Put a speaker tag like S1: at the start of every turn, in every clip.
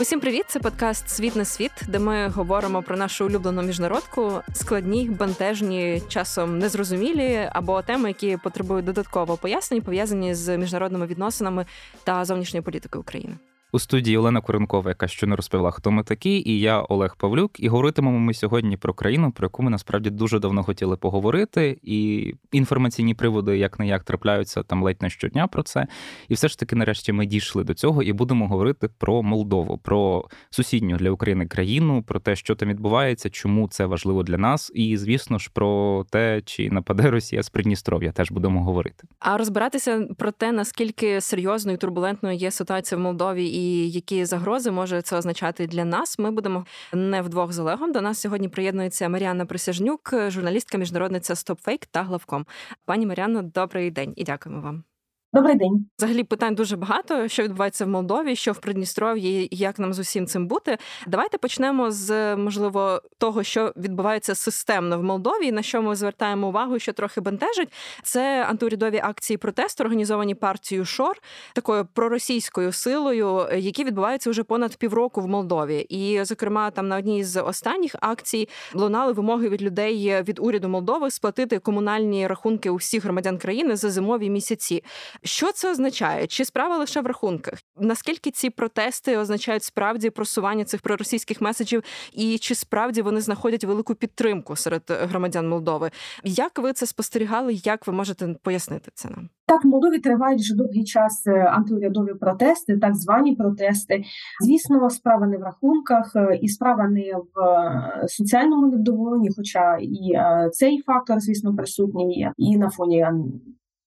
S1: Усім привіт! Це подкаст Світ на світ, де ми говоримо про нашу улюблену міжнародку, складні, бентежні, часом незрозумілі або теми, які потребують додаткового пояснень, пов'язані з міжнародними відносинами та зовнішньою політикою України.
S2: У студії Олена Коренкова, яка щойно розповіла, хто ми такі, і я Олег Павлюк. І говоритимемо ми сьогодні про країну, про яку ми насправді дуже давно хотіли поговорити. І інформаційні приводи, як не як трапляються там ледь не щодня про це. І все ж таки, нарешті, ми дійшли до цього і будемо говорити про Молдову, про сусідню для України країну, про те, що там відбувається, чому це важливо для нас, і звісно ж про те, чи нападе Росія з Придністров'я, теж будемо говорити.
S1: А розбиратися про те, наскільки серйозною і турбулентною є ситуація в Молдові і які загрози може це означати для нас. Ми будемо не вдвох з Олегом. До нас сьогодні приєднується Маріанна Присяжнюк, журналістка, міжнародниця StopFake та главком. Пані Маріанно, добрий день і дякуємо вам.
S3: Добрий день.
S1: Взагалі питань дуже багато, що відбувається в Молдові, що в Придністров'ї, як нам з усім цим бути. Давайте почнемо з можливо того, що відбувається системно в Молдові, на що ми звертаємо увагу, що трохи бентежить. Це антиурядові акції протесту, організовані партією Шор, такою проросійською силою, які відбуваються вже понад півроку в Молдові. І, зокрема, там на одній з останніх акцій лунали вимоги від людей від уряду Молдови сплатити комунальні рахунки усіх громадян країни за зимові місяці. Що це означає? Чи справа лише в рахунках? Наскільки ці протести означають справді просування цих проросійських меседжів, і чи справді вони знаходять велику підтримку серед громадян Молдови? Як ви це спостерігали? Як ви можете пояснити це нам?
S3: Так, в Молдові тривають вже довгий час е, антиурядові протести, так звані протести. Звісно, справа не в рахунках, е, і справа не в е, соціальному невдоволенні, хоча і цей фактор, звісно, присутній і на фоні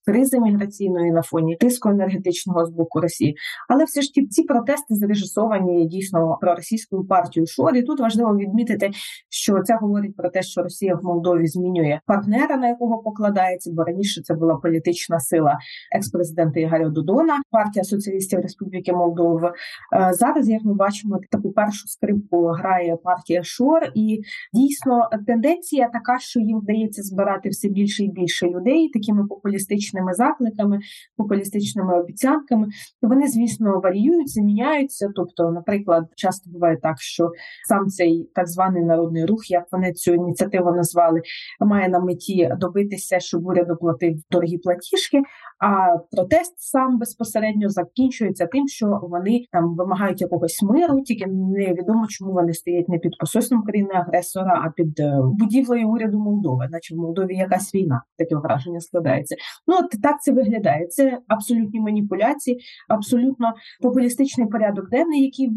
S3: кризи міграційної на фоні тиску енергетичного з боку Росії. Але все ж ті ці протести зрежисовані дійсно про російську партію Шор. І Тут важливо відмітити, що це говорить про те, що Росія в Молдові змінює партнера, на якого покладається, бо раніше це була політична сила екс-президента Ігоря Додона, партія соціалістів Республіки Молдова. Е, зараз, як ми бачимо, таку першу скрипку грає партія Шор, і дійсно тенденція така, що їм вдається збирати все більше і більше людей такими популістичними політичними закликами, популістичними обіцянками. Вони, звісно, варіюються, міняються. Тобто, наприклад, часто буває так, що сам цей так званий народний рух, як вони цю ініціативу назвали, має на меті добитися, щоб уряд оплатив дорогі платіжки. А протест сам безпосередньо закінчується тим, що вони там вимагають якогось миру, тільки невідомо, чому вони стоять не під посольством країни агресора, а під е, будівлею уряду Молдови, наче в Молдові якась війна, таке враження складається. Ну от так це виглядає. Це абсолютні маніпуляції, абсолютно популістичний порядок денний, який е,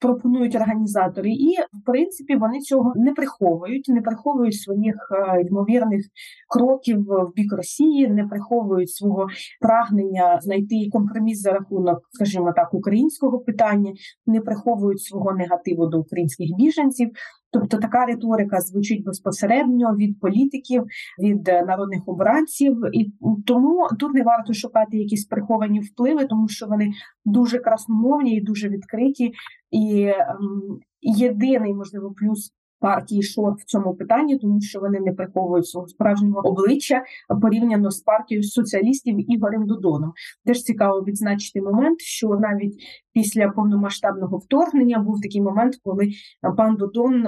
S3: пропонують організатори, і в принципі вони цього не приховують, не приховують своїх е, ймовірних кроків в бік Росії, не приховують свого прагнення знайти компроміс за рахунок, скажімо так, українського питання, не приховують свого негативу до українських біженців. Тобто така риторика звучить безпосередньо від політиків, від е, народних обранців, і тому тут не варто шукати якісь приховані впливи, тому що вони дуже красномовні і дуже відкриті. І ем, єдиний можливо плюс партії Шор в цьому питанні, тому що вони не приховують свого справжнього обличчя порівняно з партією соціалістів Ігорем Додоном. Теж цікаво відзначити момент, що навіть після повномасштабного вторгнення був такий момент, коли пан Додон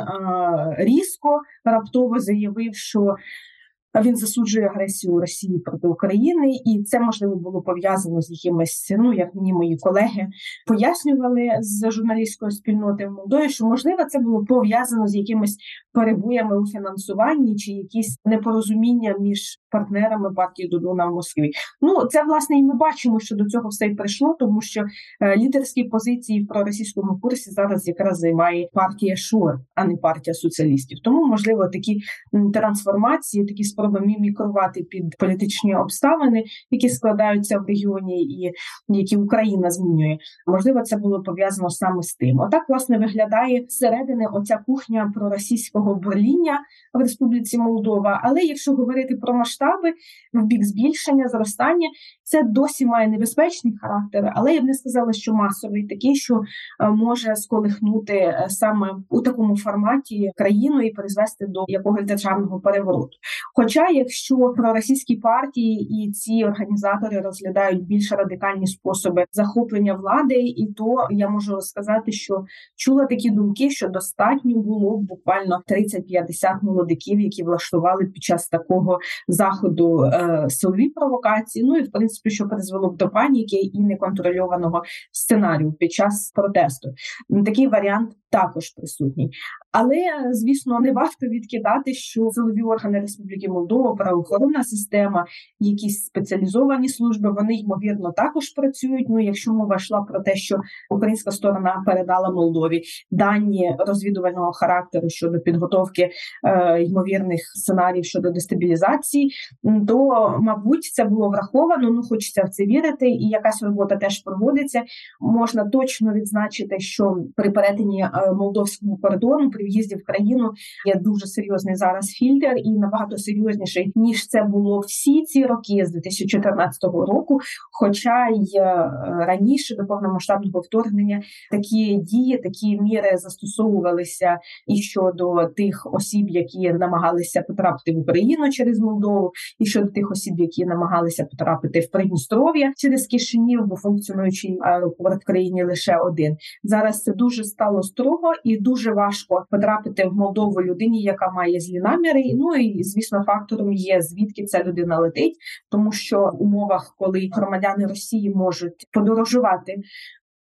S3: різко раптово заявив, що він засуджує агресію Росії проти України, і це можливо було пов'язано з якимись, ну як мені мої колеги пояснювали з журналістської спільноти в Молдові, що можливо це було пов'язано з якимись перебоями у фінансуванні чи якісь непорозуміння між партнерами партії Додона в Москві. Ну це власне і ми бачимо, що до цього все й прийшло, тому що е, лідерські позиції в проросійському курсі зараз якраз займає партія Шур, а не партія соціалістів. Тому можливо такі трансформації, такі спроби мімікрувати під політичні обставини, які складаються в регіоні, і які Україна змінює. Можливо, це було пов'язано саме з тим. Отак власне виглядає зсередини оця кухня проросійського боління в Республіці Молдова. Але якщо говорити про масштаби в бік збільшення, зростання Це досі має небезпечний характер, але я б не сказала, що масовий такий, що може сколихнути саме у такому форматі країну і призвести до якогось державного перевороту. Хоча, якщо про російські партії і ці організатори розглядають більш радикальні способи захоплення влади, і то я можу сказати, що чула такі думки, що достатньо було буквально 30-50 молодиків, які влаштували під час такого заходу е, силові провокації. Ну і в принципі, що призвело б до паніки і неконтрольованого сценарію під час протесту. Такий варіант також присутній. Але звісно, не варто відкидати, що силові органи Республіки Молдова, правоохоронна система, якісь спеціалізовані служби, вони ймовірно також працюють. Ну, якщо мова йшла про те, що українська сторона передала Молдові дані розвідувального характеру щодо підготовки е, ймовірних сценаріїв щодо дестабілізації, то мабуть це було враховано. Ну хочеться в це вірити, і якась робота теж проводиться. Можна точно відзначити, що при перетині е, молдовського кордону при в'їзді в країну є дуже серйозний зараз фільтр, і набагато серйозніший ніж це було всі ці роки з 2014 року. Хоча й е, раніше до повномасштабного вторгнення такі дії, такі міри застосовувалися і щодо тих осіб, які намагалися потрапити в Україну через Молдову, і щодо тих осіб, які намагалися потрапити в Придністров'я через Кишинів, бо функціонуючий аеропорт в країні лише один. Зараз це дуже стало строго і дуже важко потрапити в Молдову людині, яка має злі наміри. Ну і звісно, фактором є звідки ця людина летить, тому що в умовах, коли громадяни Росії можуть подорожувати.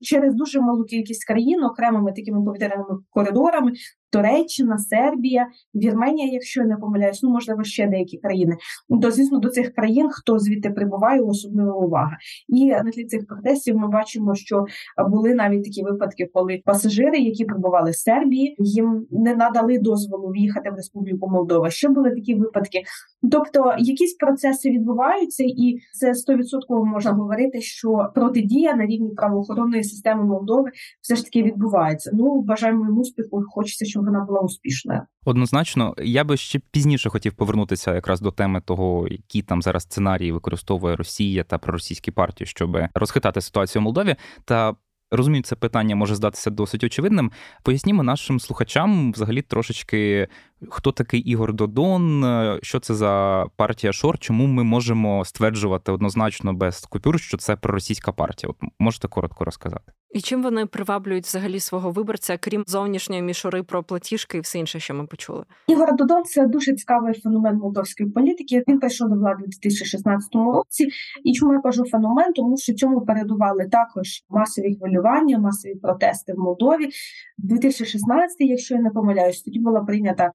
S3: Через дуже малу кількість країн окремими такими повітряними коридорами Туреччина, Сербія, Вірменія, якщо я не помиляюсь, ну можливо ще деякі країни. То звісно, до цих країн хто звідти прибуває, особлива увага. І на тлі цих протестів ми бачимо, що були навіть такі випадки, коли пасажири, які прибували з Сербії, їм не надали дозволу в'їхати в Республіку Молдова. Ще були такі випадки. Тобто, якісь процеси відбуваються, і це 100% можна говорити, що протидія на рівні правоохоронної системи Молдови все ж таки відбувається. Ну бажаємо йому успіху. Хочеться, щоб вона була успішною.
S2: Однозначно, я би ще пізніше хотів повернутися якраз до теми того, які там зараз сценарії використовує Росія та проросійські партії, щоб розхитати ситуацію в Молдові. Та розумію, це питання може здатися досить очевидним. Пояснімо нашим слухачам взагалі трошечки Хто такий Ігор Додон? Що це за партія Шор? Чому ми можемо стверджувати однозначно без купюр, що це проросійська партія? От можете коротко розказати?
S1: І чим вони приваблюють взагалі свого виборця, крім зовнішньої мішури про платіжки і все інше, що ми почули?
S3: Ігор Додон це дуже цікавий феномен молдовської політики. Він прийшов до влади у 2016 році. І чому я кажу феномен? Тому що цьому передували також масові хвилювання, масові протести в Молдові. 2016, якщо я не помиляюсь, тоді була прийнята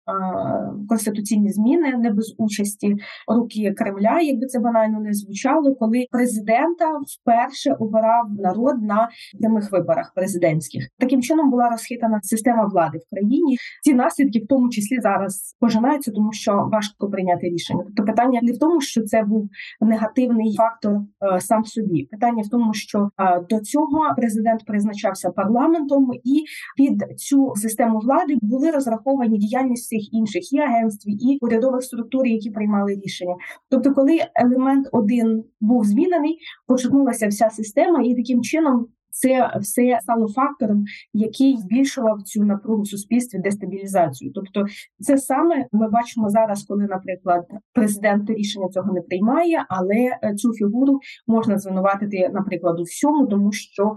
S3: конституційні зміни не без участі руки Кремля, якби це банально не звучало, коли президента вперше обирав народ на прямих виборах президентських. Таким чином була розхитана система влади в країні. Ці наслідки, в тому числі, зараз пожинаються, тому що важко прийняти рішення. Тобто питання не в тому, що це був негативний фактор е, сам собі. Питання в тому, що е, до цього президент призначався парламентом, і під цю систему влади були розраховані діяльність цих інших і агентств, і урядових структур, які приймали рішення. Тобто, коли елемент один був змінений, почерпнулася вся система, і таким чином. Це все стало фактором, який збільшував цю напругу в суспільстві дестабілізацію. Тобто, це саме ми бачимо зараз, коли, наприклад, президент рішення цього не приймає, але цю фігуру можна звинуватити, наприклад, у всьому, тому що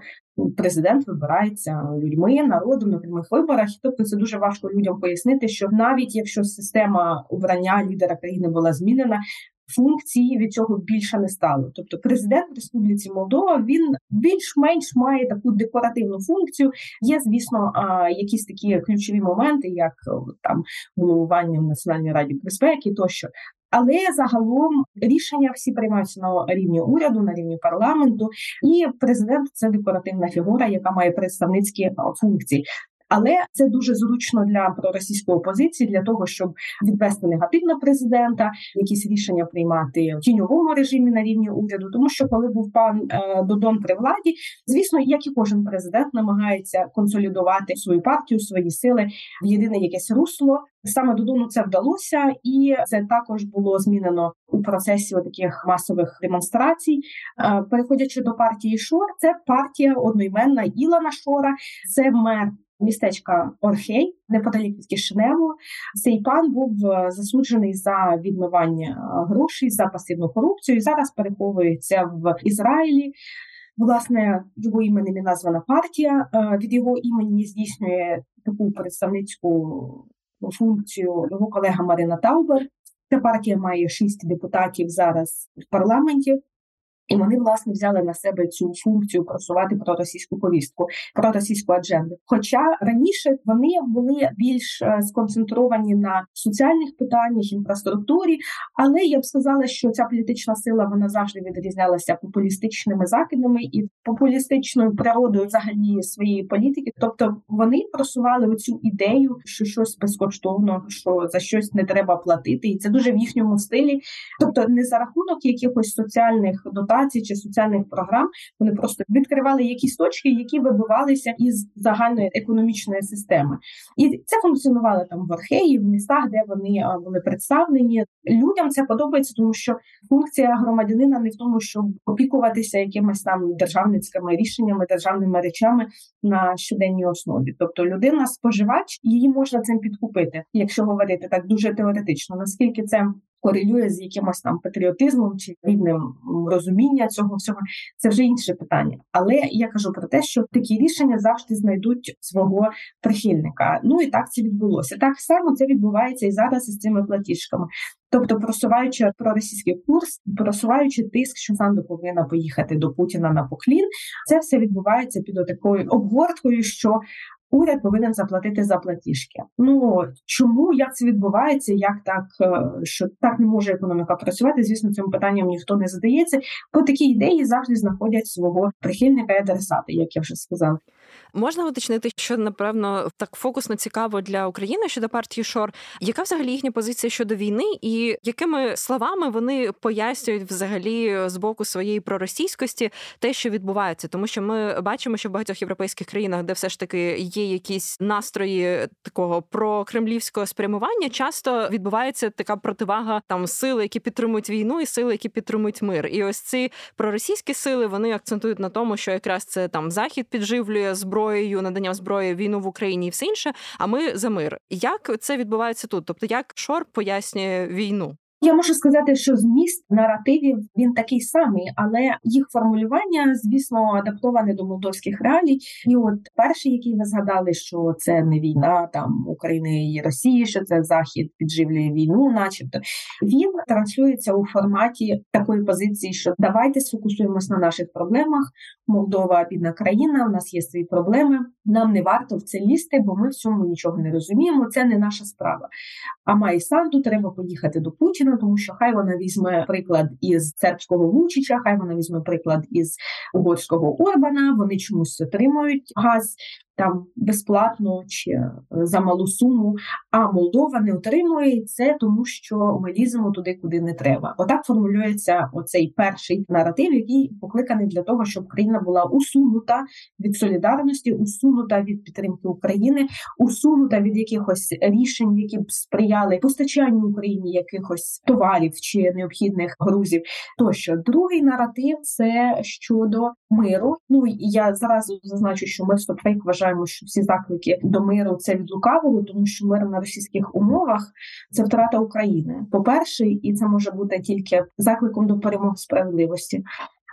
S3: президент вибирається людьми, народом на прямих виборах. Тобто це дуже важко людям пояснити, що навіть якщо система обрання лідера країни була змінена. Функції від цього більше не стало. Тобто, президент Республіці Молдова він більш-менш має таку декоративну функцію. Є, звісно, якісь такі ключові моменти, як там головування в Національній раді безпеки, тощо. Але загалом рішення всі приймаються на рівні уряду, на рівні парламенту, і президент це декоративна фігура, яка має представницькі функції. Але це дуже зручно для проросійської опозиції для того, щоб відвести негативно президента, якісь рішення приймати в тіньовому режимі на рівні уряду. Тому що коли був пан е, Додон при владі, звісно, як і кожен президент намагається консолідувати свою партію, свої сили в єдине якесь русло. Саме Додону це вдалося, і це також було змінено у процесі таких масових демонстрацій. Е, переходячи до партії Шор, це партія одноіменна Ілана Шора, це мер містечка Орхей, неподалік від Кишиневу. Цей пан був е, засуджений за відмивання е, грошей за пасивну корупцію. і Зараз переховується в Ізраїлі. Власне, його іменем і названа партія. Е, від його імені здійснює таку представницьку функцію його колега Марина Таубер. Ця партія має шість депутатів зараз в парламенті. І вони власне взяли на себе цю функцію просувати проросійську повістку, проросійську адженду. Хоча раніше вони були більш е, сконцентровані на соціальних питаннях, інфраструктурі, але я б сказала, що ця політична сила вона завжди відрізнялася популістичними закидами і популістичною природою взагалі своєї політики. Тобто вони просували оцю ідею, що щось безкоштовно, що за щось не треба платити, і це дуже в їхньому стилі, тобто не за рахунок якихось соціальних дотацій, дотацій чи соціальних програм. Вони просто відкривали якісь точки, які вибивалися із загальної економічної системи, і це функціонувало там в Орхеї, в містах, де вони були представлені. Людям це подобається, тому що функція громадянина не в тому, щоб опікуватися якимись там державницькими рішеннями, державними речами на щоденній основі. Тобто людина споживач, її можна цим підкупити, якщо говорити так дуже теоретично. Наскільки це корелює з якимось там патріотизмом чи рівнем розуміння цього всього, це вже інше питання. Але я кажу про те, що такі рішення завжди знайдуть свого прихильника. Ну і так це відбулося. Так само це відбувається і зараз із цими платіжками. Тобто, просуваючи проросійський курс, просуваючи тиск, що Санду повинна поїхати до Путіна на поклін, це все відбувається під такою обгорткою, що уряд повинен заплатити за платіжки. Ну чому як це відбувається? Як так е, що так не може економіка працювати? Звісно, цим питанням ніхто не задається. По такі ідеї завжди знаходять свого прихильника і адресата, як я вже сказала.
S1: Можна уточнити, що напевно так фокусно цікаво для України щодо партії Шор. Яка взагалі їхня позиція щодо війни, і якими словами вони пояснюють взагалі з боку своєї проросійськості те, що відбувається, тому що ми бачимо, що в багатьох європейських країнах, де все ж таки є якісь настрої такого прокремлівського спрямування, часто відбувається така противага там сили, які підтримують війну, і сили, які підтримують мир. І ось ці проросійські сили вони акцентують на тому, що якраз це там захід підживлює зброєю, наданням зброї війну в Україні і все інше. А ми за мир. Як це відбувається тут? Тобто, як Шор пояснює війну?
S3: Я можу сказати, що зміст наративів він такий самий, але їх формулювання, звісно, адаптоване до молдовських реалій. І от перший, який ви згадали, що це не війна там України і Росії, що це Захід підживлює війну, начебто, він транслюється у форматі такої позиції, що давайте сфокусуємось на наших проблемах. Молдова бідна країна, у нас є свої проблеми. Нам не варто в це лізти, бо ми в цьому нічого не розуміємо. Це не наша справа. А має санду треба поїхати до Путіна. Україну, тому що хай вона візьме приклад із сербського Вучича, хай вона візьме приклад із угорського Орбана. Вони чомусь отримують газ там безплатно чи е, за малу суму. А Молдова не отримує це, тому що ми ліземо туди, куди не треба. Отак формулюється оцей перший наратив, який покликаний для того, щоб країна була усунута від солідарності, усунута від підтримки України, усунута від якихось рішень, які б сприяли постачанню Україні якихось товарів чи необхідних грузів. Тощо другий наратив це щодо миру. Ну я зразу зазначу, що ми вважаємо вважаємо, що всі заклики до миру це від лукавого, тому що мир на російських умовах це втрата України. По перше, і це може бути тільки закликом до перемоги справедливості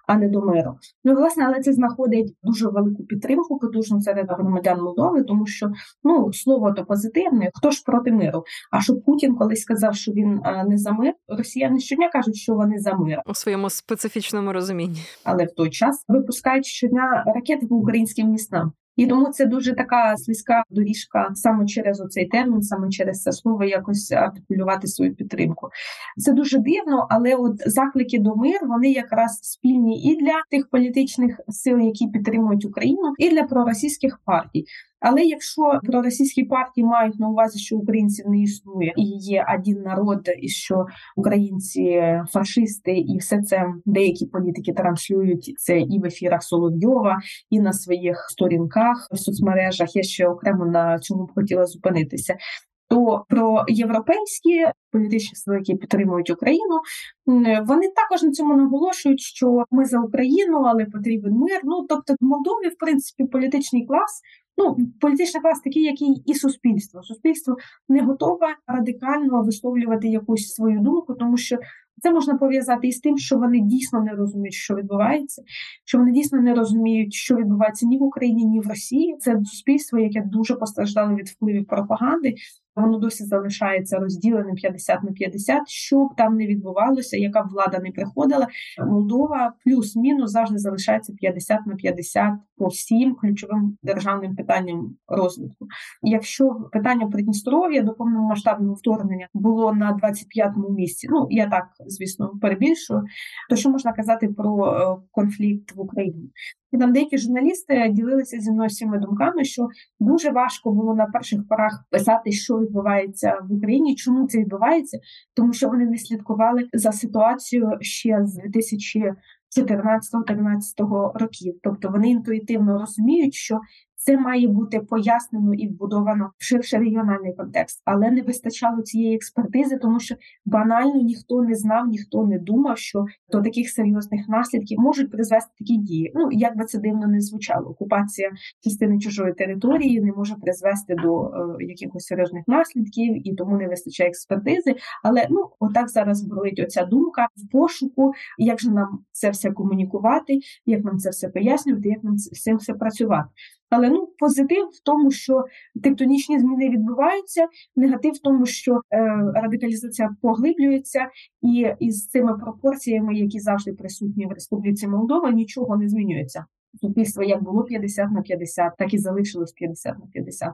S3: а не до миру. Ну власне, але це знаходить дуже велику підтримку потужну серед громадян Молдови, тому що ну слово то позитивне. Хто ж проти миру? А що Путін колись сказав, що він не за мир, росіяни щодня кажуть, що вони за мир
S1: у своєму специфічному розумінні,
S3: але в той час випускають щодня ракети по українським містам. І тому це дуже така слизька доріжка саме через оцей термін, саме через це слово якось артикулювати свою підтримку. Це дуже дивно, але от заклики до мир вони якраз спільні і для тих політичних сил, які підтримують Україну, і для проросійських партій. Але якщо проросійські партії мають на увазі, що українців не існує і є один народ, і що українці фашисти, і все це деякі політики транслюють це і в ефірах Соловйова, і на своїх сторінках в соцмережах. Я ще окремо на цьому б хотіла зупинитися. То про європейські політичні сили, які підтримують Україну, вони також на цьому наголошують, що ми за Україну, але потрібен мир. Ну тобто, в Молдові, в принципі, політичний клас Ну, політична клас такий, який і суспільство. Суспільство не готове радикально висловлювати якусь свою думку, тому що це можна пов'язати із тим, що вони дійсно не розуміють, що відбувається, що вони дійсно не розуміють, що відбувається ні в Україні, ні в Росії. Це суспільство, яке дуже постраждало від впливів пропагаги. Воно досі залишається розділеним 50 на 50, що б там не відбувалося, яка б влада не приходила. Молдова плюс-мінус завжди залишається 50 на 50 по всім ключовим державним питанням розвитку. Якщо питання Придністров'я до повномасштабного вторгнення було на 25-му місці, ну я так звісно перебільшую, то що можна казати про е, конфлікт в Україні? І там деякі журналісти ділилися зі мною всіми думками, що дуже важко було на перших порах писати, що відбувається в Україні, чому це відбувається, тому що вони не слідкували за ситуацією ще з 2014-13 років. Тобто вони інтуїтивно розуміють, що це має бути пояснено і вбудовано в ширший регіональний контекст, але не вистачало цієї експертизи, тому що банально ніхто не знав, ніхто не думав, що до таких серйозних наслідків можуть призвести такі дії. Ну як би це дивно не звучало, окупація частини чужої території не може призвести до е, якихось серйозних наслідків і тому не вистачає експертизи. Але ну отак зараз болить оця думка в пошуку, як же нам це все комунікувати, як нам це все пояснювати, як нам з цим все працювати. Але ну позитив в тому, що тектонічні зміни відбуваються, негатив в тому, що е, радикалізація поглиблюється, і із цими пропорціями, які завжди присутні в Республіці Молдова, нічого не змінюється суспільство як було 50 на 50, так і залишилось 50 на 50.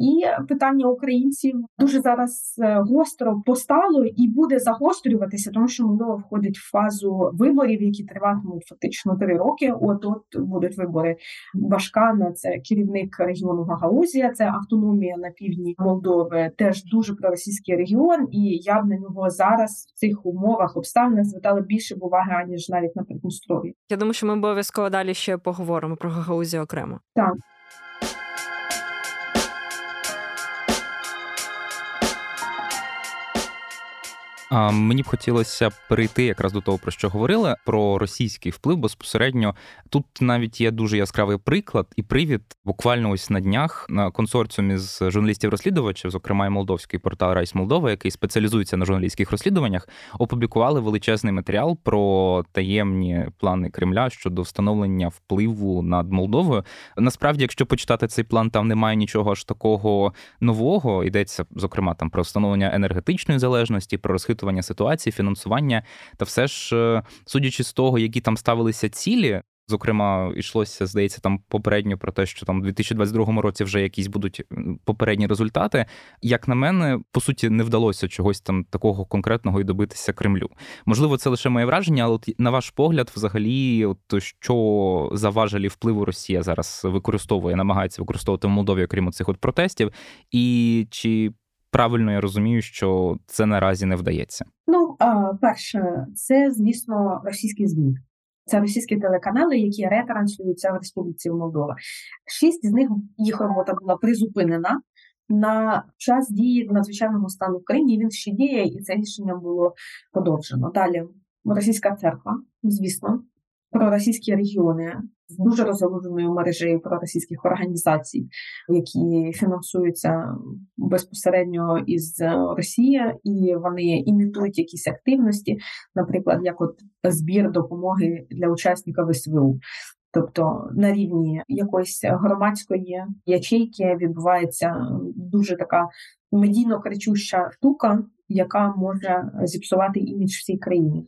S3: І питання українців дуже зараз е, гостро постало і буде загострюватися, тому що Молдова входить в фазу виборів, які триватимуть фактично три роки. От от будуть вибори Башкана, це керівник регіону Гагаузія, це автономія на півдні Молдови, теж дуже проросійський регіон, і я б на нього зараз в цих умовах обставинах звертала більше уваги аніж навіть на Придністров'ї.
S1: Я думаю, що ми обов'язково далі ще поговоримо поговоримо про Гагаузі окремо.
S3: Так.
S2: А Мені б хотілося перейти якраз до того, про що говорили, про російський вплив безпосередньо. Тут навіть є дуже яскравий приклад і привід. Буквально ось на днях на консорціумі з журналістів-розслідувачів, зокрема і молдовський портал Райс Молдова, який спеціалізується на журналістських розслідуваннях, опублікували величезний матеріал про таємні плани Кремля щодо встановлення впливу над Молдовою. Насправді, якщо почитати цей план, там немає нічого ж такого нового. Йдеться зокрема там про встановлення енергетичної залежності, про розхитування розхитування ситуації, фінансування. Та все ж, е, судячи з того, які там ставилися цілі. Зокрема, йшлося, здається, там попередньо про те, що там у 2022 році вже якісь будуть попередні результати. Як на мене, по суті, не вдалося чогось там такого конкретного і добитися Кремлю. Можливо, це лише моє враження, але от на ваш погляд, взагалі, от що за важелі впливу Росія зараз використовує, намагається використовувати в Молдові, окрім цих от протестів, і чи правильно я розумію, що це наразі не вдається?
S3: Ну перше, це звісно російські змі. Це російські телеканали, які ретранслюються в Республіці Молдова. Шість з них їх робота була призупинена на час дії надзвичайного стану в країні. Він ще діє, і це рішення було подовжено. Далі російська церква, звісно, проросійські регіони з дуже розгалуженою мережею проросійських організацій, які фінансуються безпосередньо із Росії, і вони імітують якісь активності, наприклад, як от збір допомоги для учасників СВУ. Тобто на рівні якоїсь громадської ячейки відбувається дуже така медійно кричуща штука, яка може зіпсувати імідж всій країні.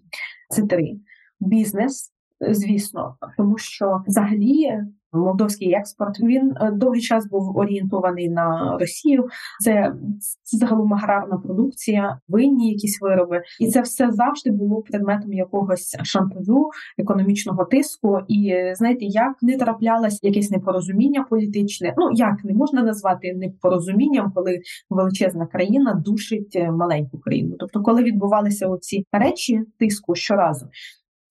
S3: Це три бізнес звісно, тому що взагалі молдовський експорт. Він е, довгий час був орієнтований на Росію. Це, це загалом аграрна продукція, винні якісь вироби, і це все завжди було предметом якогось шантажу, економічного тиску. І знаєте, як не траплялось якесь непорозуміння політичне. Ну як не можна назвати непорозумінням, коли величезна країна душить маленьку країну. Тобто, коли відбувалися оці речі тиску щоразу.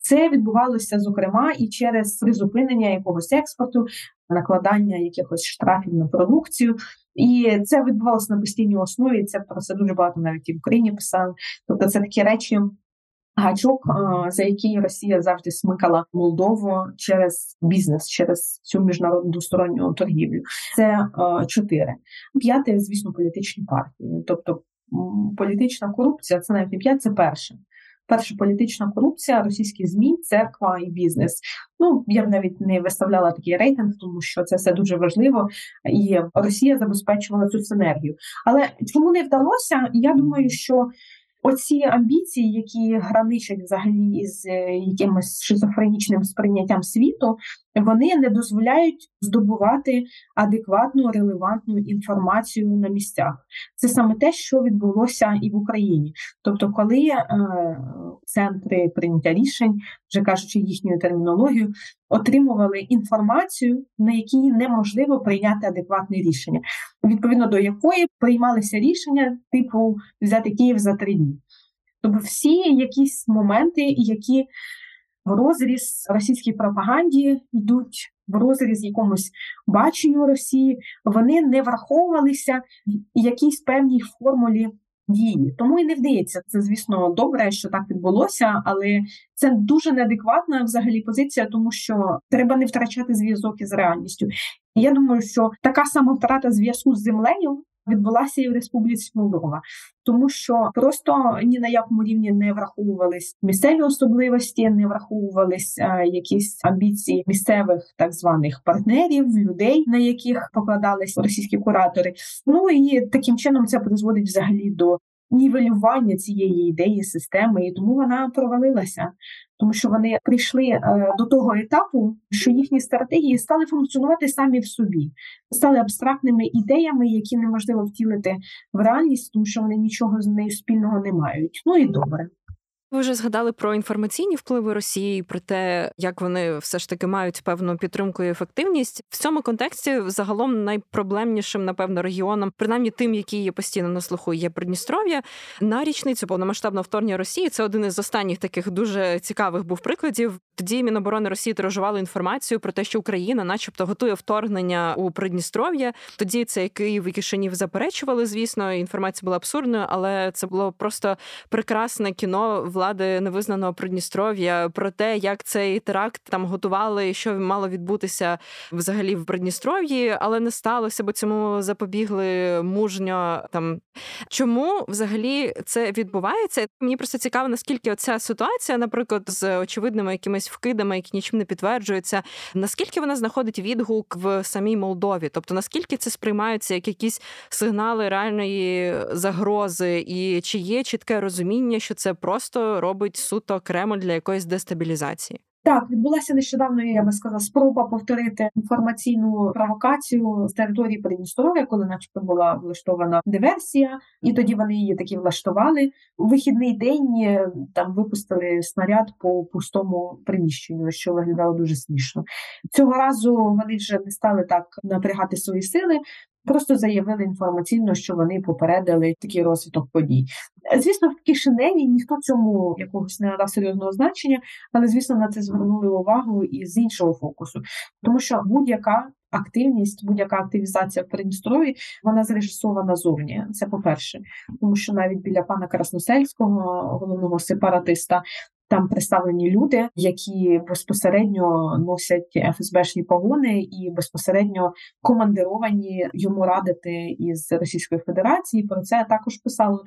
S3: Це відбувалося зокрема і через призупинення якогось експорту, накладання якихось штрафів на продукцію, і це відбувалося на постійній основі. Це про це дуже багато навіть і в Україні писали. Тобто, це такі речі. Гачок, за який Росія завжди смикала Молдову через бізнес, через цю міжнародну двосторонню торгівлю. Це чотири. П'яте, звісно, політичні партії. Тобто політична корупція це навіть не п'ять, це перше. Перша політична корупція, російські змі, церква і бізнес. Ну я б навіть не виставляла такий рейтинг, тому що це все дуже важливо, і Росія забезпечувала цю синергію. Але чому не вдалося? Я думаю, що Оці амбіції, які граничать взагалі із е, якимось шизофренічним сприйняттям світу, вони не дозволяють здобувати адекватну релевантну інформацію на місцях. Це саме те, що відбулося і в Україні. Тобто, коли е, центри прийняття рішень, вже кажучи їхньою термінологією, отримували інформацію, на якій неможливо прийняти адекватне рішення, відповідно до якої приймалися рішення, типу взяти Київ за три дні. Тобто, всі якісь моменти, які в розріз російській пропаганді йдуть в розріз якомусь баченню Росії, вони не враховувалися в якійсь певній формулі дії. Тому і не вдається. Це, звісно, добре, що так відбулося, але це дуже неадекватна взагалі позиція, тому що треба не втрачати зв'язок із реальністю. І я думаю, що така сама втрата зв'язку з землею відбулася і в Республіці Молдова, тому що просто ні на якому рівні не враховувались місцеві особливості, не враховувались е, якісь амбіції місцевих так званих партнерів, людей, на яких покладались російські куратори. Ну і таким чином це призводить взагалі до нівелювання цієї ідеї системи, і тому вона провалилася, тому що вони прийшли е, до того етапу, що їхні стратегії стали функціонувати самі в собі, стали абстрактними ідеями, які неможливо втілити в реальність, тому що вони нічого з нею спільного не мають. Ну і добре.
S1: Ви вже згадали про інформаційні впливи Росії, про те, як вони все ж таки мають певну підтримку і ефективність в цьому контексті. Загалом найпроблемнішим, напевно, регіоном, принаймні тим, які є постійно на слуху, є Придністров'я. На річницю повномасштабного вторгнення Росії це один із останніх таких дуже цікавих був прикладів. Тоді Міноборони Росії тиражували інформацію про те, що Україна, начебто, готує вторгнення у Придністров'я. Тоді це Київ і Кишинів заперечували. Звісно, інформація була абсурдною, але це було просто прекрасне кіно влади невизнаного Придністров'я про те, як цей теракт там готували, що мало відбутися взагалі в Придністров'ї, але не сталося, бо цьому запобігли мужньо там. Чому взагалі це відбувається? Мені просто цікаво, наскільки оця ситуація, наприклад, з очевидними якимись вкидами, які нічим не підтверджуються, наскільки вона знаходить відгук в самій Молдові? Тобто наскільки це сприймаються як якісь сигнали реальної загрози, і чи є чітке розуміння, що це просто робить суто Кремль для якоїсь дестабілізації.
S3: Так, відбулася нещодавно, я би сказала, спроба повторити інформаційну провокацію з території Придністров'я, коли, начебто, була влаштована диверсія, і тоді вони її таки влаштували. У вихідний день е, там випустили снаряд по пустому приміщенню, що виглядало дуже смішно. Цього разу вони вже не стали так напрягати свої сили. Просто заявили інформаційно, що вони попередили такий розвиток подій. Звісно, в Кишиневі ніхто цьому якогось не надав серйозного значення, але звісно на це звернули увагу і з іншого фокусу, тому що будь-яка активність, будь-яка активізація в Придністрові, вона зрежисована зовні. Це по перше, тому що навіть біля пана Красносельського, головного сепаратиста, там представлені люди, які безпосередньо носять ФСБшні погони і безпосередньо командировані йому радити із Російської Федерації. Про це також писали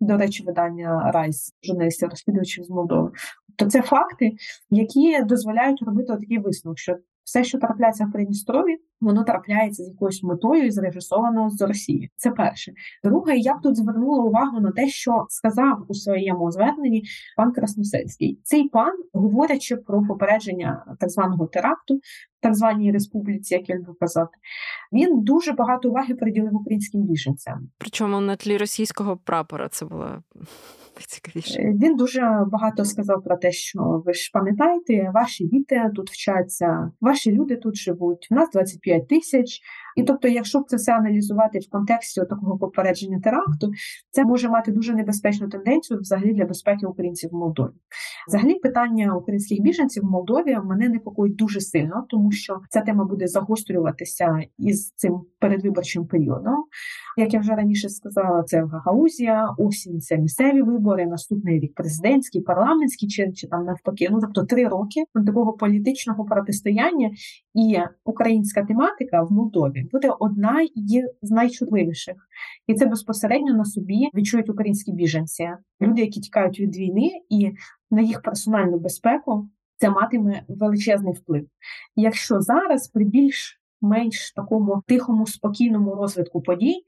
S3: до речі видання Райс журналістів розслідувачів з Молдови. То це факти, які дозволяють робити такий висновок, що Все, що трапляється в Придністрові, воно трапляється з якоюсь метою і зрежисовано з Росії. Це перше. Друге, я б тут звернула увагу на те, що сказав у своєму зверненні пан Красносельський. Цей пан, говорячи про попередження так званого теракту, так званій республіці, як я люблю казати, він дуже багато уваги приділив українським біженцям.
S1: Причому на тлі російського прапора це було найцікавіше.
S3: Е, він дуже багато сказав про те, що ви ж пам'ятаєте, ваші діти тут вчаться, ваші люди тут живуть. У нас 25 тисяч. І тобто, якщо це все аналізувати в контексті такого попередження теракту, це може мати дуже небезпечну тенденцію взагалі для безпеки українців в Молдові. Взагалі, питання українських біженців в Молдові мене непокоїть дуже сильно, тому що ця тема буде загострюватися із цим передвиборчим періодом. Як я вже раніше сказала, це Гагаузія, осінь це місцеві вибори, наступний рік президентський, парламентський, чи чи там навпаки. Ну тобто три роки такого політичного протистояння і українська тематика в Молдові буде одна з найчутливіших, і це безпосередньо на собі відчують українські біженці, люди, які тікають від війни, і на їх персональну безпеку це матиме величезний вплив. Якщо зараз при більш менш такому тихому, спокійному розвитку подій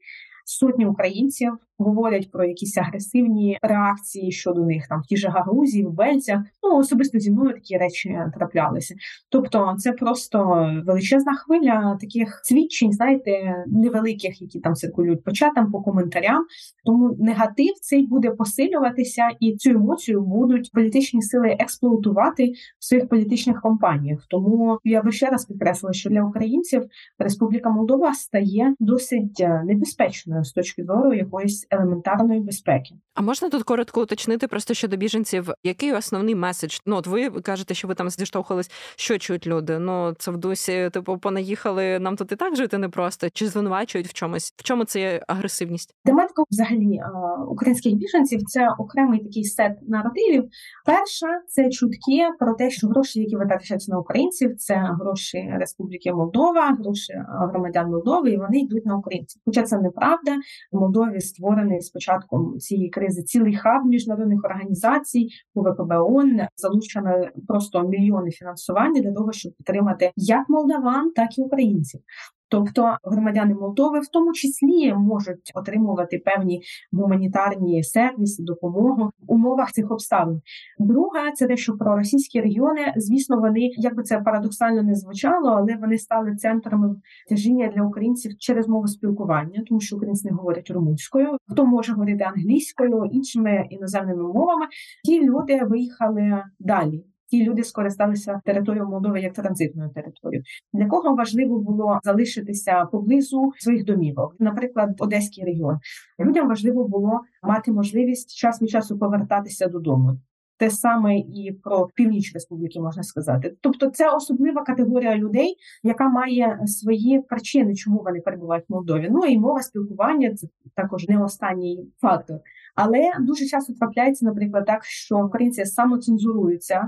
S3: сотні українців говорять про якісь агресивні реакції щодо них там в ті ж Гагарузі, в Бельцях. Ну особисто зі мною такі речі траплялися. Тобто, це просто величезна хвиля таких свідчень, знаєте, невеликих, які там циркулюють по чатам, по коментарям. Тому негатив цей буде посилюватися, і цю емоцію будуть політичні сили експлуатувати в своїх політичних кампаніях. Тому я би ще раз підкреслила, що для українців Республіка Молдова стає досить е, небезпечною з точки зору якоїсь елементарної безпеки.
S1: А можна тут коротко уточнити просто щодо біженців, який основний меседж? Ну от ви кажете, що ви там зіштовхувались, що чують люди? Ну це в дусі, типу, понаїхали нам тут і так жити непросто, чи звинувачують в чомусь? В чому це агресивність?
S3: Тематика взагалі українських біженців це окремий такий сет наративів. Перша це чутки про те, що гроші, які витрачаються на українців, це гроші Республіки Молдова, гроші громадян Молдови, і вони йдуть на українців. Хоча це неправда. В Молдові створений з початком цієї кризи цілий хаб міжнародних організацій УВКБ ООН, залучено просто мільйони фінансування для того, щоб підтримати як молдаван, так і українців. Тобто громадяни Молдови в тому числі можуть отримувати певні гуманітарні сервіси, допомогу в умовах цих обставин. Друга це те, що про російські регіони, звісно, вони як би це парадоксально не звучало, але вони стали центрами тяжіння для українців через мову спілкування, тому що українці не говорять румунською, хто може говорити англійською, іншими іноземними мовами. Ті люди виїхали далі ті люди скористалися територією Молдови як транзитною територією. Для кого важливо було залишитися поблизу своїх домівок, наприклад, Одеський регіон. Людям важливо було мати можливість час від часу повертатися додому. Те саме і про північ республіки можна сказати. Тобто, це особлива категорія людей, яка має свої причини, чому вони перебувають в Молдові. Ну і мова спілкування це також не останній фактор. Але дуже часто трапляється, наприклад, так, що українці самоцензуруються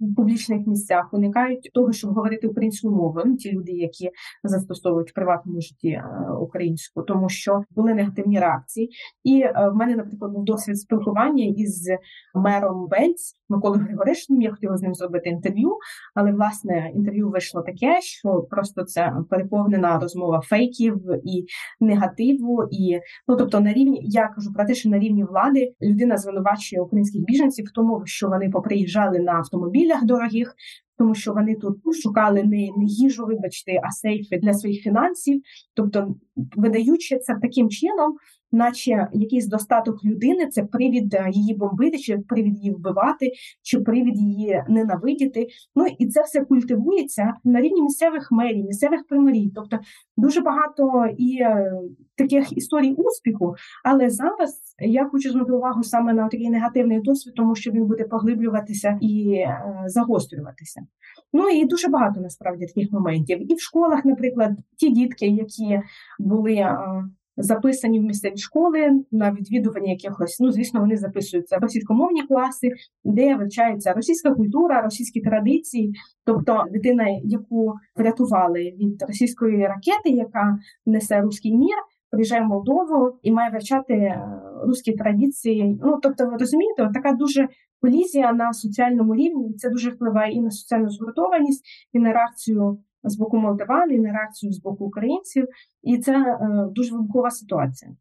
S3: в публічних місцях уникають того, щоб говорити українською мовою. Ну, ті люди, які застосовують в приватному житті е, українську, тому що були негативні реакції. І е, в мене, наприклад, був досвід спілкування із мером Бельц Миколою Григоришним. Я хотіла з ним зробити інтерв'ю, але власне інтерв'ю вийшло таке, що просто це переповнена розмова фейків і негативу. І ну тобто, на рівні я кажу про те, що на рівні влади людина звинувачує українських біженців в тому, що вони поприїжджали на автомобіль автомобілях дорогих, тому що вони тут шукали не не їжу, вибачте, а сейфи для своїх фінансів, тобто видаючи це таким чином, наче якийсь достаток людини це привід е, її бомбити, чи привід її вбивати, чи привід її ненавидіти. Ну і це все культивується на рівні місцевих мерій, місцевих примирій. Тобто дуже багато і е, таких історій успіху. Але зараз я хочу звернути увагу саме на такий негативний досвід, тому що він буде поглиблюватися і е, загострюватися. Ну і дуже багато насправді таких моментів. І в школах, наприклад, ті дітки, які були записані в місцеві школи на відвідування якихось. Ну, звісно, вони записуються в російськомовні класи, де вивчається російська культура, російські традиції. Тобто, дитина, яку врятували від російської ракети, яка несе руський мір. Приїжджає в Молдову і має вивчати е, русські традиції. Ну тобто, ви розумієте, така дуже колізія на соціальному рівні, це дуже впливає і на соціальну згуртованість, і на реакцію з боку молдаван, і на реакцію з боку українців, і це е, дуже вибухова ситуація.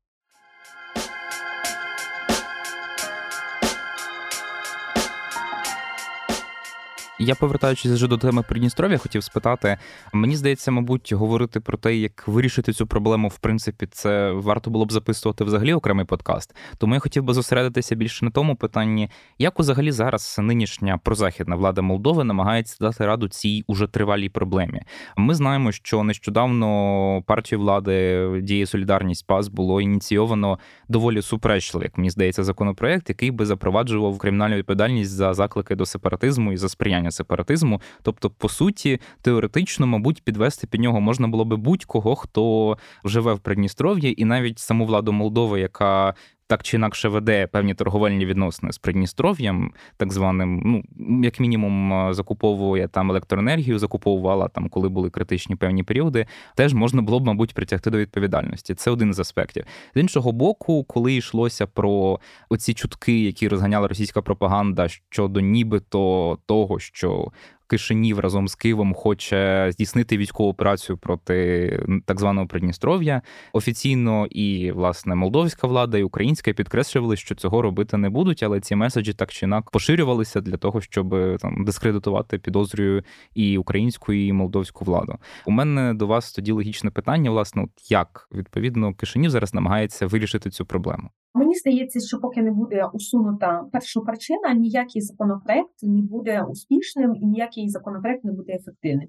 S2: Я повертаючись вже до теми Придністров'я, хотів спитати. Мені здається, мабуть, говорити про те, як вирішити цю проблему, в принципі, це варто було б записувати взагалі окремий подкаст. Тому я хотів би зосередитися більше на тому питанні, як взагалі зараз нинішня прозахідна влада Молдови намагається дати раду цій уже тривалій проблемі. Ми знаємо, що нещодавно партію влади діє Солідарність ПАС було ініційовано доволі суперечливий, як мені здається, законопроект, який би запроваджував кримінальну відповідальність за заклики до сепаратизму і за сприяння визнання сепаратизму. Тобто, по суті, теоретично, мабуть, підвести під нього можна було би будь-кого, хто живе в Придністров'ї, і навіть саму владу Молдови, яка так чи інакше веде певні торговельні відносини з Придністров'ям, так званим, ну як мінімум, закуповує там електроенергію, закуповувала там, коли були критичні певні періоди, теж можна було б, мабуть, притягти до відповідальності. Це один з аспектів. З іншого боку, коли йшлося про оці чутки, які розганяла російська пропаганда щодо нібито того, що Кишинів разом з Києвом хоче здійснити військову операцію проти так званого Придністров'я. Офіційно і власне молдовська влада і українська підкреслювали, що цього робити не будуть, але ці меседжі так чи інак поширювалися для того, щоб там дискредитувати підозрюю і українську, і молдовську владу. У мене до вас тоді логічне питання: власне, от як відповідно Кишинів зараз намагається вирішити цю проблему.
S3: Мені здається, що поки не буде усунута перша причина, ніякий законопроект не буде успішним і ніякий законопроект не буде ефективним.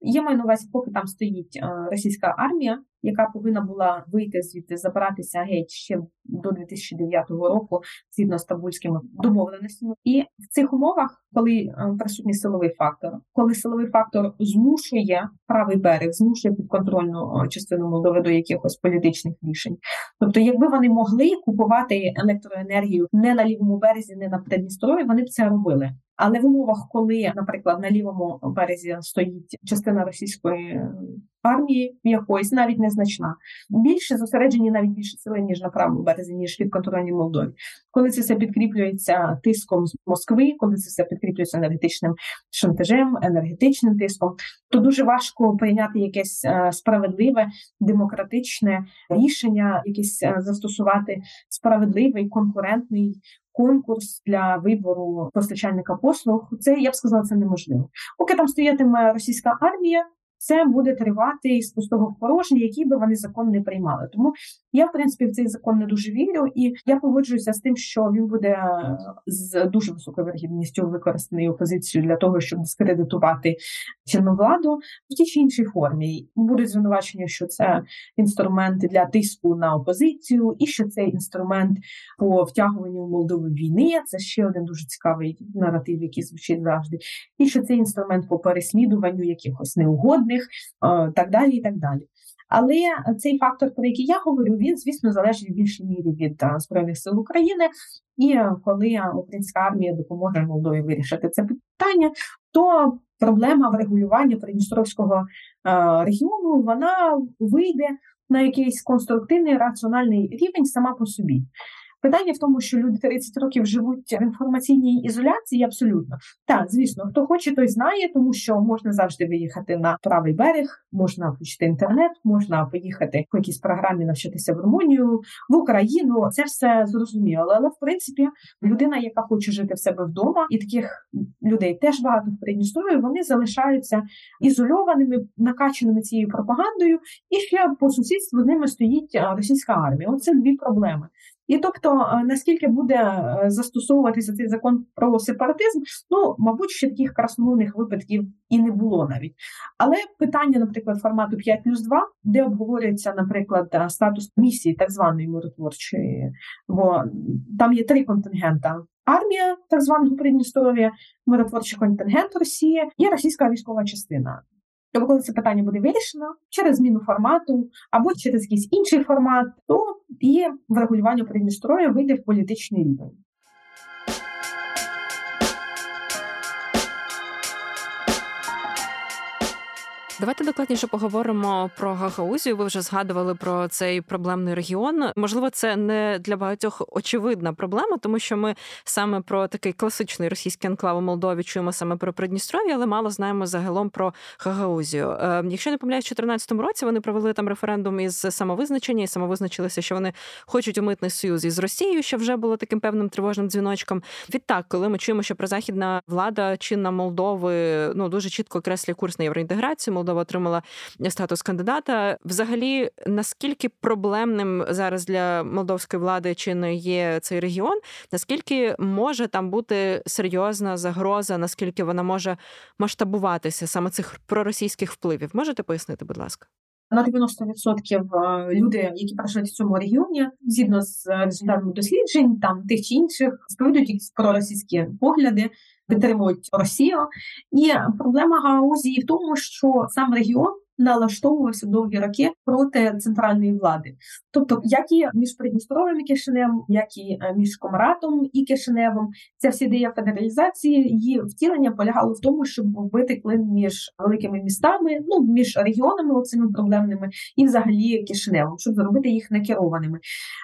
S3: Я маю на увазі, поки там стоїть е, російська армія, яка повинна була вийти звідти, забиратися геть ще до 2009 року, згідно з стамбульськими домовленостями. І в цих умовах, коли е, присутній силовий фактор, коли силовий фактор змушує правий берег, змушує підконтрольну е, частину Молдови до якихось політичних рішень. Тобто, якби вони могли купувати електроенергію не на лівому березі, не на Придністрові, вони б це робили. Але в умовах, коли, наприклад, на лівому березі стоїть частина російської армії якоїсь, навіть незначна, більше зосереджені навіть більше сили, ніж на правому березі, ніж під контрольній Молдові. Коли це все підкріплюється тиском з Москви, коли це все підкріплюється енергетичним шантажем, енергетичним тиском, то дуже важко прийняти якесь е, справедливе демократичне рішення, якесь е, застосувати справедливий конкурентний конкурс для вибору постачальника послуг. Це я б сказала, це неможливо. Поки там стоятиме російська армія, це буде тривати з пустого в порожнє, які би вони закон не приймали. Тому я, в принципі, в цей закон не дуже вірю, і я погоджуюся з тим, що він буде е, з дуже високою вергідністю використаний опозицією для того, щоб дискредитувати чинну владу в тій чи іншій формі. Будуть звинувачення, що це інструменти для тиску на опозицію, і що це інструмент по втягуванню Молдови війни. Це ще один дуже цікавий наратив, який звучить завжди, і що це інструмент по переслідуванню якихось неугодних, е, так далі, і так далі. Але цей фактор, про який я говорю, він звісно залежить в більшій мірі від збройних сил України. І коли українська армія допоможе Молдові вирішити це питання, то проблема врегулювання Придністровського регіону вона вийде на якийсь конструктивний раціональний рівень сама по собі. Питання в тому, що люди 30 років живуть в інформаційній ізоляції, абсолютно так, звісно, хто хоче, той знає, тому що можна завжди виїхати на правий берег, можна включити інтернет, можна поїхати по якійсь програмі навчитися в Румунію, в Україну. Це все зрозуміло. Але в принципі, людина, яка хоче жити в себе вдома, і таких людей теж багато в Придністрові, вони залишаються ізольованими, накачаними цією пропагандою, і ще по сусідству з ними стоїть російська армія. Оце дві проблеми. І тобто, е, наскільки буде е, застосовуватися цей закон про сепаратизм, ну мабуть, ще таких красномовних випадків і не було навіть. Але питання, наприклад, формату 5 плюс 2, де обговорюється, наприклад, е, статус місії так званої миротворчої, бо там є три контингента. Армія так званого Придністров'я, миротворчий контингент Росії і російська військова частина. Тобто, коли це питання буде вирішено через зміну формату або через якийсь інший формат, то і врегулювання Придністров'я вийде в політичний рівень.
S1: Давайте докладніше поговоримо про Гагаузію. Ви вже згадували про цей проблемний регіон. Можливо, це не для багатьох очевидна проблема, тому що ми саме про такий класичний російський анклав у Молдові чуємо саме про Придністров'я, але мало знаємо загалом про Гагаузію. Е, якщо не помиляюсь, в 2014 році вони провели там референдум із самовизначення і самовизначилися, що вони хочуть у митний союз із Росією, що вже було таким певним тривожним дзвіночком. Відтак, коли ми чуємо, що прозахідна влада чинна Молдови ну дуже чітко окреслює курс на євроінтеграцію. Молдова отримала статус кандидата. Взагалі, наскільки проблемним зараз для молдовської влади чи не є цей регіон? Наскільки може там бути серйозна загроза? Наскільки вона може масштабуватися саме цих проросійських впливів? Можете пояснити, будь ласка?
S3: На 90% е, люди, які проживають в цьому регіоні, згідно з результатами досліджень, там тих чи інших, сповідують якісь проросійські погляди, підтримують Росію. І проблема Гаузії в тому, що сам регіон налаштовувався довгі роки проти центральної влади, тобто як і між Придністров'ям і Кишиневом, як і е, між Комаратом і Кишиневом, ця вся ідея федералізації її втілення полягало в тому, щоб вбити клин між великими містами, ну між регіонами цими проблемними і взагалі Кишиневом, щоб зробити їх некерованими.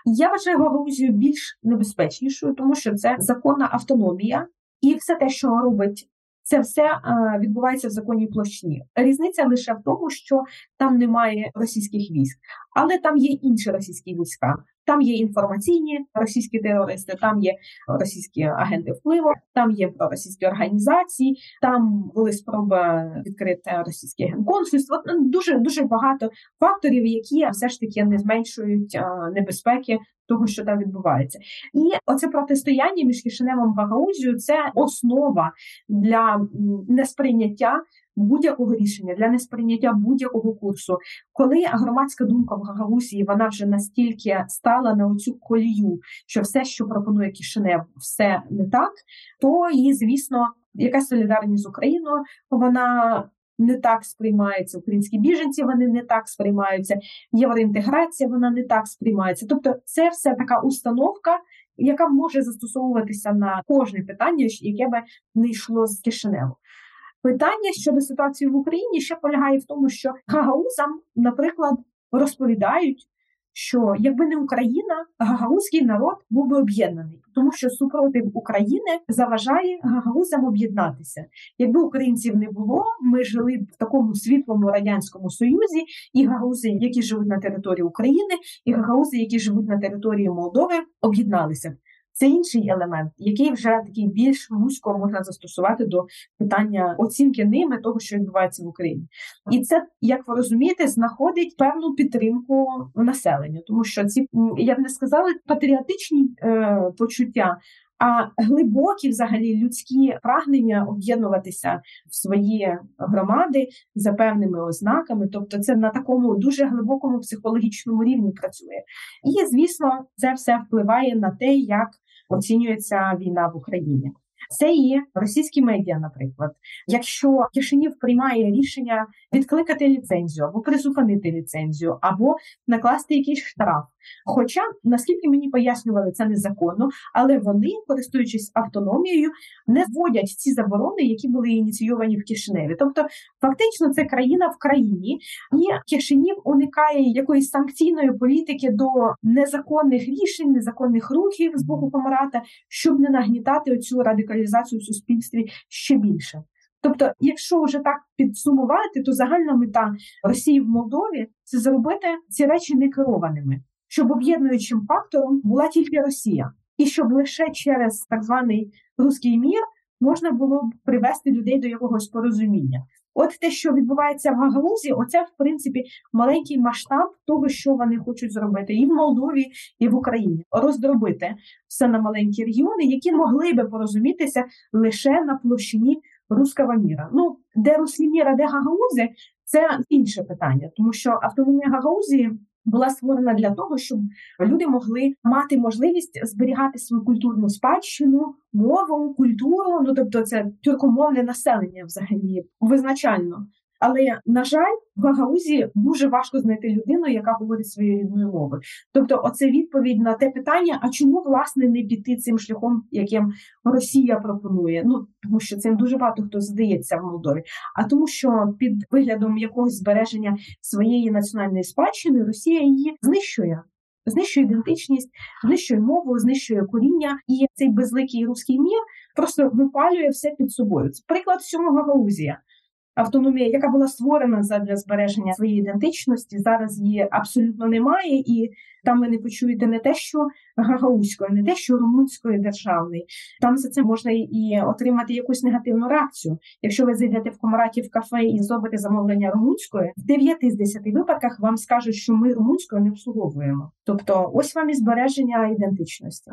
S3: Я вважаю Гагаузію більш небезпечнішою, тому що це законна автономія. І все те, що робить це все е, відбувається в законній площині. Різниця лише в тому, що там немає російських військ, але там є інші російські війська. Там є інформаційні російські терористи, там є російські агенти впливу, там є проросійські організації, там були спроби відкрити російське генконсульство. Дуже дуже багато факторів, які все ж таки не зменшують небезпеки того, що там відбувається, і оце протистояння між Кишиневом і Гагаузією – це основа для несприйняття будь-якого рішення, для несприйняття будь-якого курсу. Коли громадська думка в Гагаузії вона вже настільки стала на оцю колію, що все, що пропонує Кишинев, все не так, то і звісно, яка солідарність з Україною, вона не так сприймається. Українські біженці вони не так сприймаються. Євроінтеграція вона не так сприймається. Тобто, це все така установка, яка може застосовуватися на кожне питання, яке би не йшло з Кишиневу. Питання щодо ситуації в Україні ще полягає в тому, що гагаузам, наприклад, розповідають, що якби не Україна, гагаузький народ був би об'єднаний, тому що супротив України заважає гагаузам об'єднатися. Якби українців не було, ми жили в такому світлому радянському союзі, і гагаузи, які живуть на території України, і гагаузи, які живуть на території Молдови, об'єдналися. Це інший елемент, який вже такий більш вузько можна застосувати до питання оцінки ними того, що відбувається в Україні, і це як ви розумієте, знаходить певну підтримку населення, тому що ці я б не сказала патріотичні е, почуття. А глибокі, взагалі, людські прагнення об'єднуватися в свої громади за певними ознаками, тобто це на такому дуже глибокому психологічному рівні працює. І звісно, це все впливає на те, як оцінюється війна в Україні. Це і російські медіа, наприклад. Якщо Кишинів приймає рішення відкликати ліцензію або призупинити ліцензію, або накласти якийсь штраф, Хоча, наскільки мені пояснювали, це незаконно, але вони, користуючись автономією, не вводять ці заборони, які були ініційовані в Кишиневі. Тобто, фактично, це країна в країні, і Кишинів уникає якоїсь санкційної політики до незаконних рішень, незаконних рухів з боку Комарата, щоб не нагнітати оцю радикалізацію в суспільстві ще більше. Тобто, якщо вже так підсумувати, то загальна мета Росії в Молдові це зробити ці речі некерованими щоб об'єднуючим фактором була тільки Росія, і щоб лише через так званий руський мір можна було б привести людей до якогось порозуміння. От те, що відбувається в Гагаузі, оце в принципі маленький масштаб того, що вони хочуть зробити, і в Молдові, і в Україні роздробити все на маленькі регіони, які могли би порозумітися лише на площині руского міра. Ну де руський міра, де Гагаузи, це інше питання, тому що автономія Гагаузії була створена для того, щоб люди могли мати можливість зберігати свою культурну спадщину, мову, культуру. Ну тобто, це тюркомовне населення взагалі визначально. Але на жаль, в Гагаузі дуже важко знайти людину, яка говорить своєю рідною мовою. Тобто, оце відповідь на те питання: а чому власне не піти цим шляхом, яким Росія пропонує? Ну тому що цим дуже багато хто здається в Молдові, а тому, що під виглядом якогось збереження своєї національної спадщини Росія її знищує. Знищує ідентичність, знищує мову, знищує коріння, і цей безликий руський мір просто випалює все під собою. Приклад всьому Гагаузія автономія, яка була створена для збереження своєї ідентичності, зараз її абсолютно немає, і там ви не почуєте не те, що гагаузької, не те, що румунської державної. Там за це можна і отримати якусь негативну реакцію. Якщо ви зайдете в комараті в кафе і зробите замовлення румунської, в 9 з 10 випадках вам скажуть, що ми румунською не обслуговуємо. Тобто, ось вам і збереження ідентичності.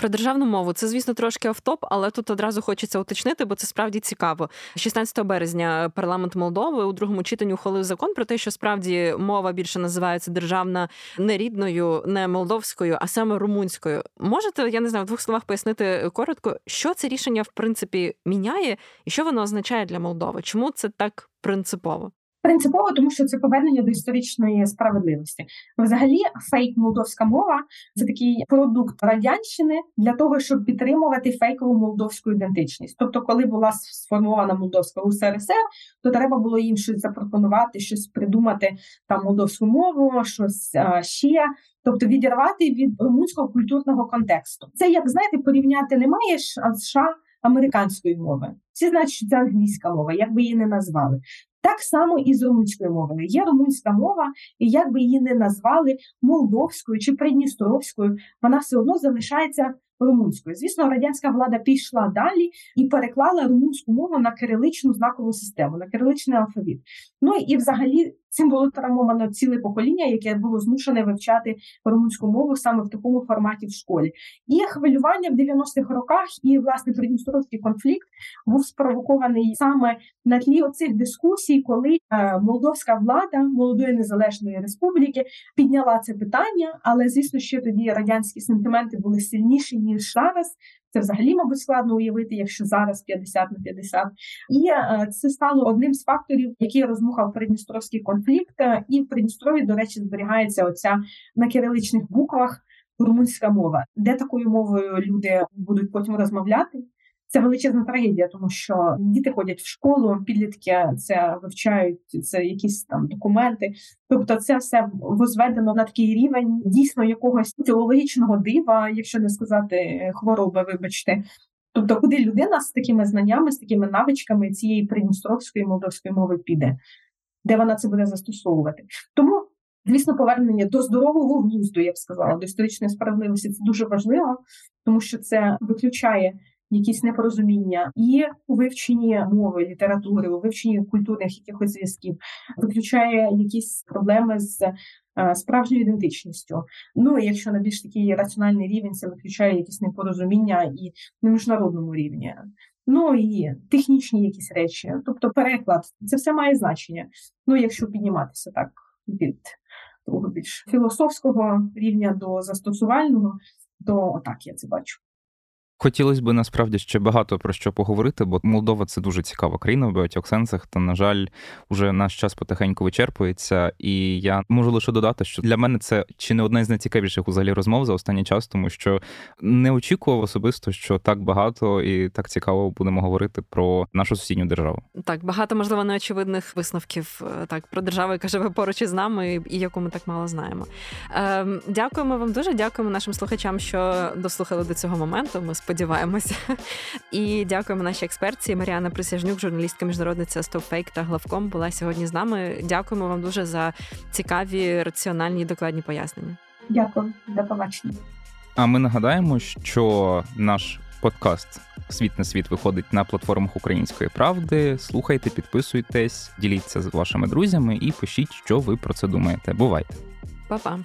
S1: Про державну мову це, звісно, трошки автоп, але тут одразу хочеться уточнити, бо це справді цікаво. 16 березня парламент Молдови у другому читанні ухвалив закон про те, що справді мова більше називається державна не рідною, не молдовською, а саме румунською. Можете, я не знаю, в двох словах пояснити коротко, що це рішення в принципі міняє і що воно означає для Молдови? Чому це так принципово?
S3: Принципово, тому що це повернення до історичної справедливості. Взагалі, фейк молдовська мова це такий продукт радянщини для того, щоб підтримувати фейкову молдовську ідентичність. Тобто, коли була сформована молдовська УСРСР, то треба було їм щось запропонувати, щось придумати там молдовську мову, щось а, ще. Тобто відірвати від румунського культурного контексту. Це як знаєте, порівняти не маєш США американської мови. Всі знають, що це англійська мова, як би її не назвали. Так само і з румунською мовою. Є румунська мова, і як би її не назвали молдовською чи придністровською, вона все одно залишається румунською. Звісно, радянська влада пішла далі і переклала румунську мову на кириличну знакову систему, на кириличний алфавіт. Ну і взагалі цим було травмовано ціле покоління, яке було змушене вивчати румунську мову саме в такому форматі в школі. І хвилювання в 90-х роках, і власне придністровський конфлікт був спровокований саме на тлі оцих дискусій, коли е, молдовська влада молодої незалежної республіки підняла це питання, але звісно, ще тоді радянські сентименти були сильніші ніж зараз. Це взагалі, мабуть, складно уявити, якщо зараз 50 на 50. І е, це стало одним з факторів, який розмухав Придністровський конфлікт. І в Придністрові, до речі, зберігається оця на кириличних буквах румунська мова, де такою мовою люди будуть потім розмовляти. Це величезна трагедія, тому що діти ходять в школу, підлітки це вивчають це якісь там документи. Тобто, це все возведено на такий рівень дійсно якогось теологічного дива, якщо не сказати е, хвороби, вибачте. Тобто, куди людина з такими знаннями, з такими навичками цієї придністровської молдовської мови піде, де вона це буде застосовувати? Тому. Звісно, повернення до здорового глузду, я б сказала, до історичної справедливості це дуже важливо, тому що це виключає якісь непорозуміння, і у вивченні мови, літератури, у вивченні культурних якихось зв'язків, виключає якісь проблеми з е, справжньою ідентичністю. Ну якщо на більш такий раціональний рівень, це виключає якісь непорозуміння і на міжнародному рівні. Ну і технічні якісь речі, тобто переклад, це все має значення. Ну, якщо підніматися так від того більш філософського рівня до застосувального, то так я це бачу.
S2: Хотілося б насправді ще багато про що поговорити, бо Молдова це дуже цікава країна в багатьох сенсах. Та на жаль, уже наш час потихеньку вичерпується, і я можу лише додати, що для мене це чи не одна з найцікавіших взагалі розмов за останній час, тому що не очікував особисто, що так багато і так цікаво будемо говорити про нашу сусідню державу.
S1: Так багато можливо неочевидних висновків е, так про державу, яка живе поруч із нами, і яку ми так мало знаємо. Ем, Дякуємо вам дуже. Дякуємо нашим слухачам, що дослухали до цього моменту. Ми сподіваємося. І дякуємо нашій експерті. Маріана Присяжнюк, журналістка міжнародниця StopFake та главком, була сьогодні з нами. Дякуємо вам дуже за цікаві, раціональні і докладні пояснення.
S3: Дякую, до побачення.
S2: А ми нагадаємо, що наш подкаст Світ на світ виходить на платформах Української правди. Слухайте, підписуйтесь, діліться з вашими друзями і пишіть, що ви про це думаєте. Бувайте,
S1: Па-па!